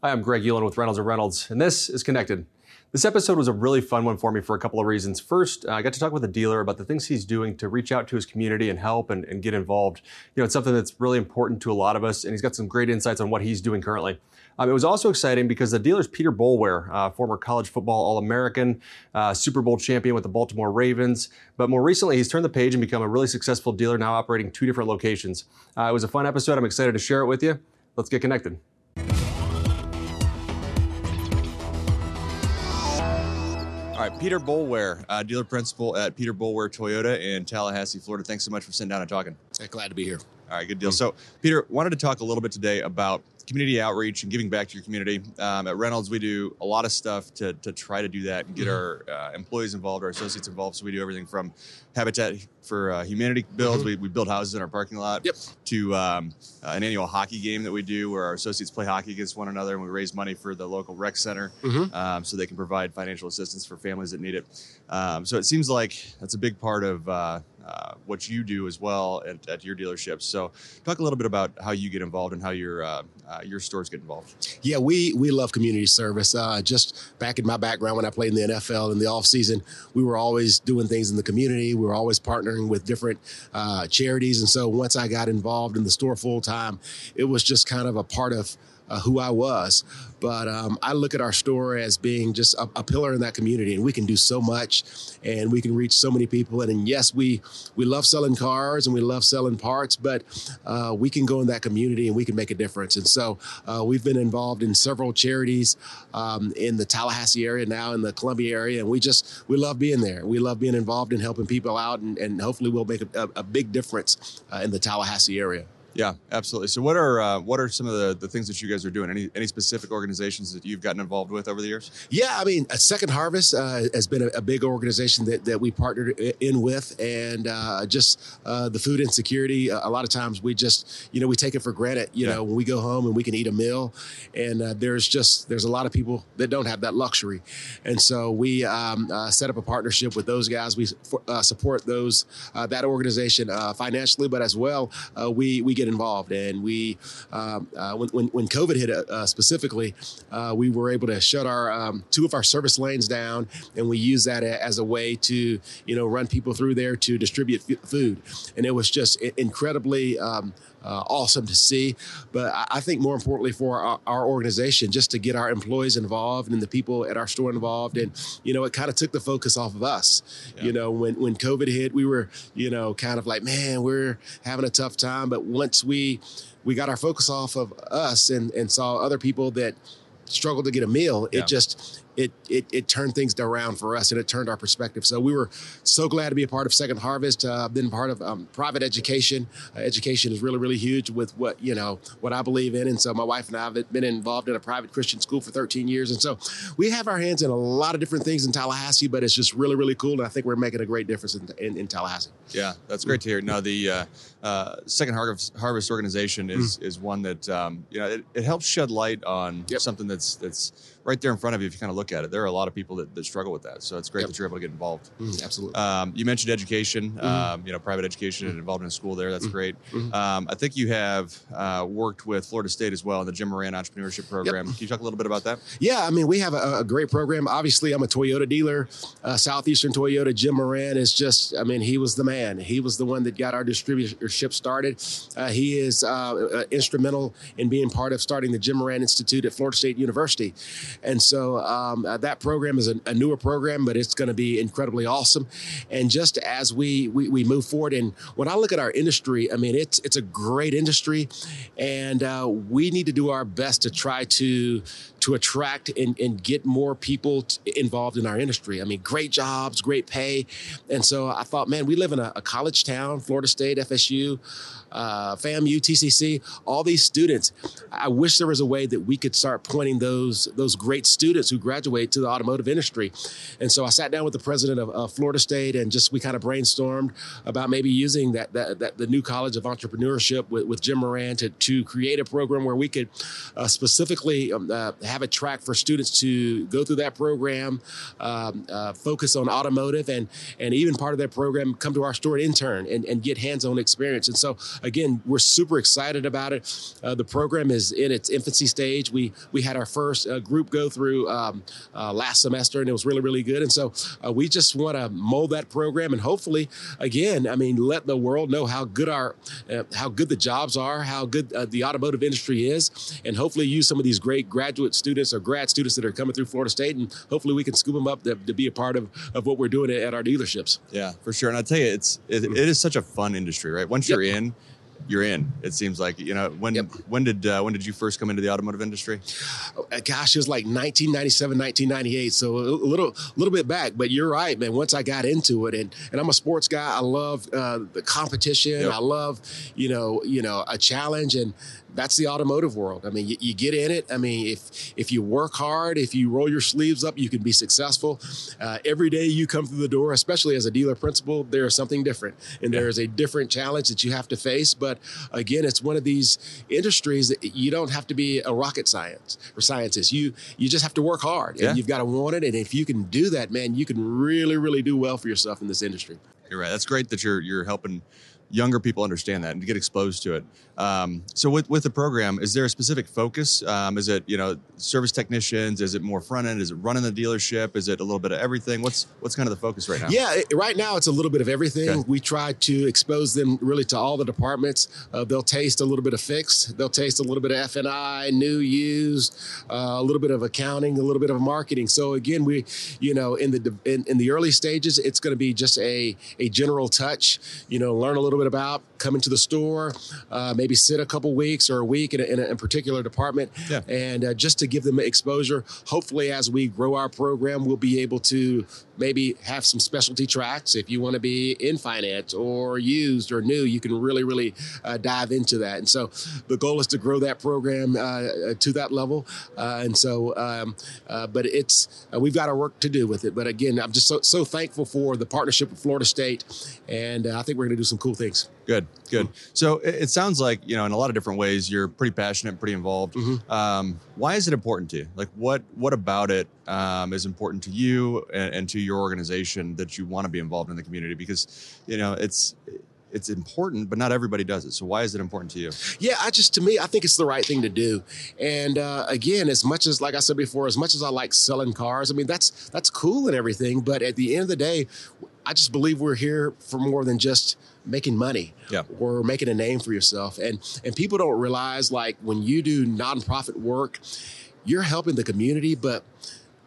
Hi, I'm Greg Ulan with Reynolds & Reynolds, and this is Connected. This episode was a really fun one for me for a couple of reasons. First, I got to talk with a dealer about the things he's doing to reach out to his community and help and, and, get involved. You know, it's something that's really important to a lot of us, and he's got some great insights on what he's doing currently. Um, it was also exciting because the dealer's Peter Boulware, uh, former college football All American, uh, Super Bowl champion with the Baltimore Ravens. But more recently, he's turned the page and become a really successful dealer, now operating two different locations. Uh, it was a fun episode. I'm excited to share it with you. Let's get connected. All right, Peter Boulware, uh, dealer principal at Peter Boulware Toyota in Tallahassee, Florida. Thanks so much for sitting down and talking. Glad to be here. All right, good deal. So, Peter, wanted to talk a little bit today about community outreach and giving back to your community. Um, at Reynolds, we do a lot of stuff to, to try to do that and get mm-hmm. our uh, employees involved, our associates involved. So we do everything from Habitat for uh, Humanity builds. Mm-hmm. We, we build houses in our parking lot. Yep. To um, uh, an annual hockey game that we do, where our associates play hockey against one another, and we raise money for the local rec center, mm-hmm. um, so they can provide financial assistance for families that need it. Um, so it seems like that's a big part of uh, what you do as well at, at, your dealerships. So, talk a little bit about how you get involved and how your uh, uh, your stores get involved. Yeah, we we love community service. Uh, just back in my background when I played in the NFL in the off season, we were always doing things in the community. We were always partnering with different uh, charities, and so once I got involved in the store full time, it was just kind of a part of uh, who I was. But um, I look at our store as being just a, a, pillar in that community, and we can do so much, and we can reach so many people. And, and yes, we we love selling cars and we love selling parts, but uh, we can go in that community and we can make a difference. And so uh, we've been involved in several charities um, in the Tallahassee area now, in the Columbia area, and we just we love being there. We love being involved in helping people out, and, and hopefully we'll make a, a big difference uh, in the Tallahassee area. Yeah, absolutely. So, what are uh, what are some of the, the things that you guys are doing? Any any specific organizations that you've gotten involved with over the years? Yeah, I mean, Second Harvest uh, has been a, a, big organization that, that we partnered in with, and uh, just uh, the food insecurity. A lot of times, we just you know we take it for granted. You yeah. know, when we go home and we can eat a meal, and uh, there's just there's a lot of people that don't have that luxury, and so we um, uh, set up a partnership with those guys. We support those that organization financially, but as well, we we get involved. And we, um, uh, when, when, when, COVID hit uh, specifically, uh, we were able to shut our um, two of our service lanes down, and we use that as a way to, you know, run people through there to distribute f- food. And it was just incredibly um, uh, awesome to see. But I, think more importantly for our, our, organization, just to get our employees involved and the people at our store involved, and you know, it kind of took the focus off of us. Yeah. You know, when when COVID hit, we were you know kind of like, man, we're having a tough time. But once we we got our focus off of us and and saw other people that struggled to get a meal, yeah. it just it, it, it turned things around for us and it turned our perspective. So we were so glad to be a part of Second Harvest. Uh, been part of um, private education. Uh, education is really really huge with what you know what I believe in, and so my wife and I have been involved in a private Christian school for 13 years, and so we have our hands in a lot of different things in Tallahassee. But it's just really really cool, and I think we're making a great difference in, in, in Tallahassee. Yeah, that's great to hear. Now the uh, uh, Second Harvest, Harvest organization is mm. is one that um, you know it, it, helps shed light on yep. something that's that's right there in front of you if you kind of look at it. There are a lot of people that, that struggle with that. So it's great yep. that you're able to get involved. Mm, absolutely. Um, you mentioned education, mm-hmm. um, you know, private education mm-hmm. and involved in school there. That's mm-hmm. great. Mm-hmm. Um, I think you have uh, worked with Florida State as well in the Jim Moran Entrepreneurship Program. Yep. Can you talk a little bit about that? Yeah, I mean, we have a, a great program. Obviously, I'm a Toyota dealer. Uh, Southeastern Toyota, Jim Moran is just, I mean, he was the man. He was the one that got our distributorship started. Uh, he is uh, uh, instrumental in being part of starting the Jim Moran Institute at Florida State University. And so um, uh, that program is a, a, newer program, but it's going to be incredibly awesome. And just as we, we, we move forward, and when I look at our industry, I mean it's it's a great industry, and uh, we need to do our best to try to to attract and, and get more people involved in our industry. I mean, great jobs, great pay, and so I thought, man, we live in a, a college town, Florida State, FSU uh, FAMU, TCC, all these students. I wish there was a way that we could start pointing those those great students who graduate to the automotive industry. And so I sat down with the president of uh, Florida State and just we kind of brainstormed about maybe using that, that, that the new College of Entrepreneurship with, with, Jim Moran to, to create a program where we could uh, specifically um, uh, have a track for students to go through that program, um, uh, focus on automotive, and and even part of that program come to our store and intern and, and get hands-on experience. And so again, we're super excited about it. Uh, the program is in its infancy stage. We we had our first uh, group go through um, uh, last semester, and it was really, really good. And so uh, we just want to mold that program, and hopefully, again, I mean, let the world know how good our uh, how good the jobs are, how good the automotive industry is, and hopefully use some of these great graduate students or grad students that are coming through Florida State, and hopefully we can scoop them up to, to be a part of, of what we're doing at our dealerships. Yeah, for sure. And I tell you, it's it, it is such a fun industry, right? Once you're in, you're in. It seems like you know when yep. when did uh, when did you first come into the automotive industry? Oh, uh, gosh, it was like 1997, 1998. So a little little bit back, but you're right, man. Once I got into it, and and I'm a sports guy. I love uh, the competition. Yep. I love you know you know a challenge, and that's the automotive world. I mean, you, you, get in it. I mean, if if you work hard, if you roll your sleeves up, you can be successful. Uh, every day you come through the door, especially as a dealer principal, there is something different, and yeah. there is a different challenge that you have to face. But again, it's one of these industries that you don't have to be a rocket science or scientist. You you just have to work hard, and yeah. you've got to want it. And if you can do that, man, you can really really do well for yourself in this industry. You're right. That's great that you're you're helping younger people understand that and get exposed to it. Um, so with, with the program, is there a specific focus? Um, is it you know service technicians? Is it more front end? Is it running the dealership? Is it a little bit of everything? What's what's kind of the focus right now? Yeah, right now it's a little bit of everything. Okay. We try to expose them really to all the departments. Uh, they'll taste a little bit of fixed. They'll taste a little bit of F and I, new, used, uh, a little bit of accounting, a little bit of marketing. So again, we you know in the in, in the early stages, it's going to be just a a general touch. You know, learn a little bit about come into the store, uh, maybe sit a couple weeks or a week in a, in a, particular department, yeah. and uh, just to give them exposure. Hopefully, as we grow our program, we'll be able to maybe have some specialty tracks. If you want to be in finance or used or new, you can really, really uh, dive into that. And so the goal is to grow that program uh, to that level. Uh, and so, um, uh, but it's, uh, we've got our work to do with it. But again, I'm just so, so thankful for the partnership with Florida State. And I think we're going to do some cool things. Good, good. So it, sounds like, you know, in a lot of different ways, you're pretty passionate, pretty involved. Mm-hmm. Um, why is it important to you? Like what, what about it um, is important to you and, and to your organization that you want to be involved in the community because you know it's it's important, but not everybody does it. So why is it important to you? Yeah, I just to me, I think it's the right thing to do. And uh, again, as much as like I said before, as much as I like selling cars, I mean that's that's cool and everything. But at the end of the day, I just believe we're here for more than just making money yeah. or making a name for yourself. And and people don't realize like when you do nonprofit work, you're helping the community, but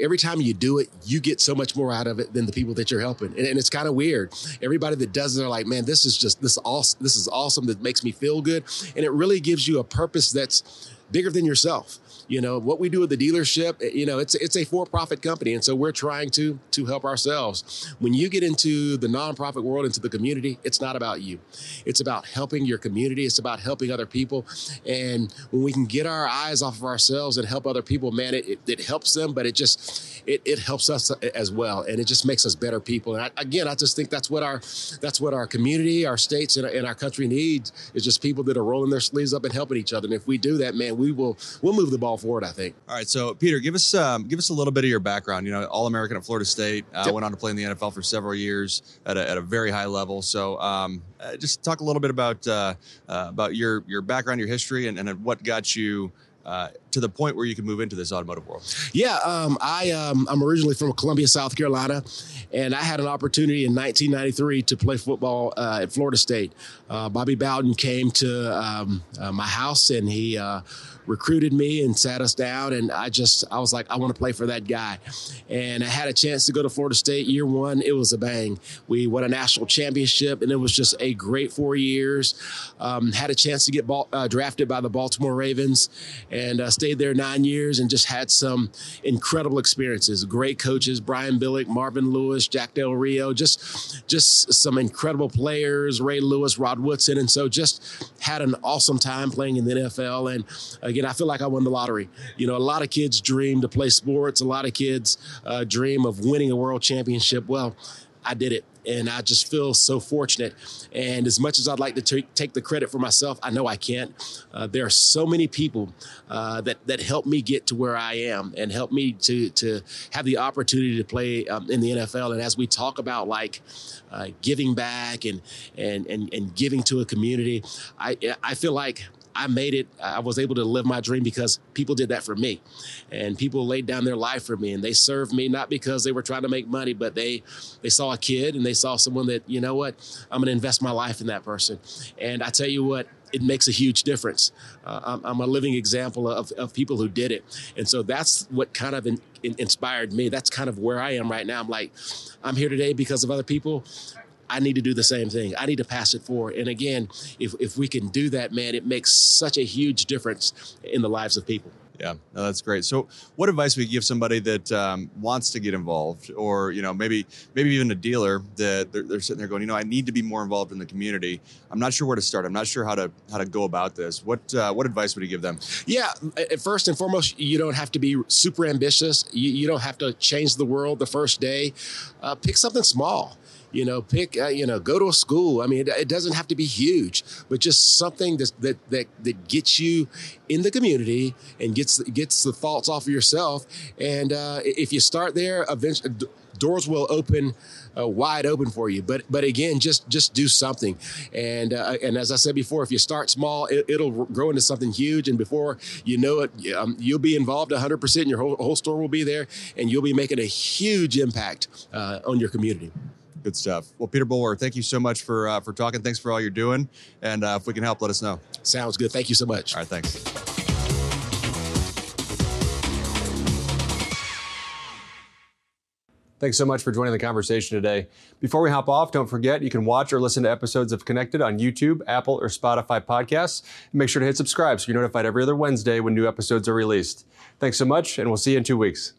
every time you do it, you get so much more out of it than the people that you're helping. And, and it's kind of weird. Everybody that does it are like, man, this is just this awesome. This is awesome. That makes me feel good, and it really gives you a purpose that's bigger than yourself you know what we do at the dealership eh, you know it's it's a for-profit company and so we're trying to to help ourselves. When you get into the nonprofit world into the community it's not about you. It's about helping your community. It's about helping other people. And when we can get our eyes off of ourselves and help other people man it, it, it helps them but it just it, it helps us as well. And it just makes us better people. And I, again i just think that's what our that's what our community our states and, and our country needs is just people that are rolling their sleeves up and helping each other. And if we do that man we will we'll move the ball forward. I think. All right, so Peter, give us um, give us a little bit of your background. You know, All American at Florida State. Uh, yep. Went on to play in the NFL for several years at a, at a very high level. So, um, uh, just talk a little bit about uh, uh, about your your background, your history, and, and what got you uh, to the point where you can move into this automotive world? Yeah, um, I um, I'm originally from Columbia, South Carolina, and I had an opportunity in 1993 to play football uh, at Florida State. Uh, Bobby Bowden came to um, uh, my house and he uh, recruited me and sat us down, and I just I was like, I want to play for that guy, and I had a chance to go to Florida State year one. It was a bang. We won a national championship, and it was just a great four years. Um, had a chance to get ball, uh, drafted by the Baltimore Ravens, and stayed there nine years and just had some incredible experiences. Great coaches, Brian Billick, Marvin Lewis, Jack Del Rio, just just some incredible players, Ray Lewis, Rod Woodson. And so just had an awesome time playing in the NFL. And again, I feel like I won the lottery. You know, a lot of kids dream to play sports. A lot of kids uh, dream of winning a world championship. Well, I did it and I just feel so fortunate. And as much as I'd like to t- take the credit for myself, I know I can't. Uh, there are so many people uh, that that help me get to where I am and helped me to to have the opportunity to play um, in the NFL. And as we talk about like uh, giving back and and and and giving to a community, I I feel like I made it. I was able to live my dream because people did that for me, and people laid down their life for me, and they served me not because they were trying to make money, but they they saw a kid and they saw someone that you know what I'm going to invest my life in that person, and I tell you what it makes a huge difference. Uh, I'm, I'm, a living example of, of people who did it. And so that's what kind of in, in inspired me. That's kind of where I am right now. I'm like, I'm here today because of other people. I need to do the same thing. I need to pass it forward. And again, if, if we can do that, man, it makes such a huge difference in the lives of people. Yeah, no, that's great. So, what advice would you give somebody that um, wants to get involved, or you know, maybe maybe even a dealer that they're, they're, sitting there going, you know, I need to be more involved in the community. I'm not sure where to start. I'm not sure how to how to go about this. What uh, what advice would you give them? Yeah, first and foremost, you don't have to be super ambitious. You, you don't have to change the world the first day. Uh, pick something small you know pick uh, you know go to a school i mean it, it, doesn't have to be huge but just something that that that, that gets you in the community and gets gets the thoughts off of yourself and uh, if you start there eventually doors will open uh, wide open for you. But but again, just just do something. And uh, and as I said before, if you start small, it, will grow into something huge. And before you know it, um, you'll be involved 100. percent Your whole, whole store will be there, and you'll be making a huge impact uh, on your community. Good stuff. Well, Peter Boulware, thank you so much for uh, for talking. Thanks for all you're doing. And uh, if we can help, let us know. Sounds good. Thank you so much. All right. Thanks. Thanks so much for joining the conversation today. Before we hop off, don't forget you can watch or listen to episodes of Connected on YouTube, Apple, or Spotify podcasts. And make sure to hit subscribe so you're notified every other Wednesday when new episodes are released. Thanks so much, and we'll see you in two weeks.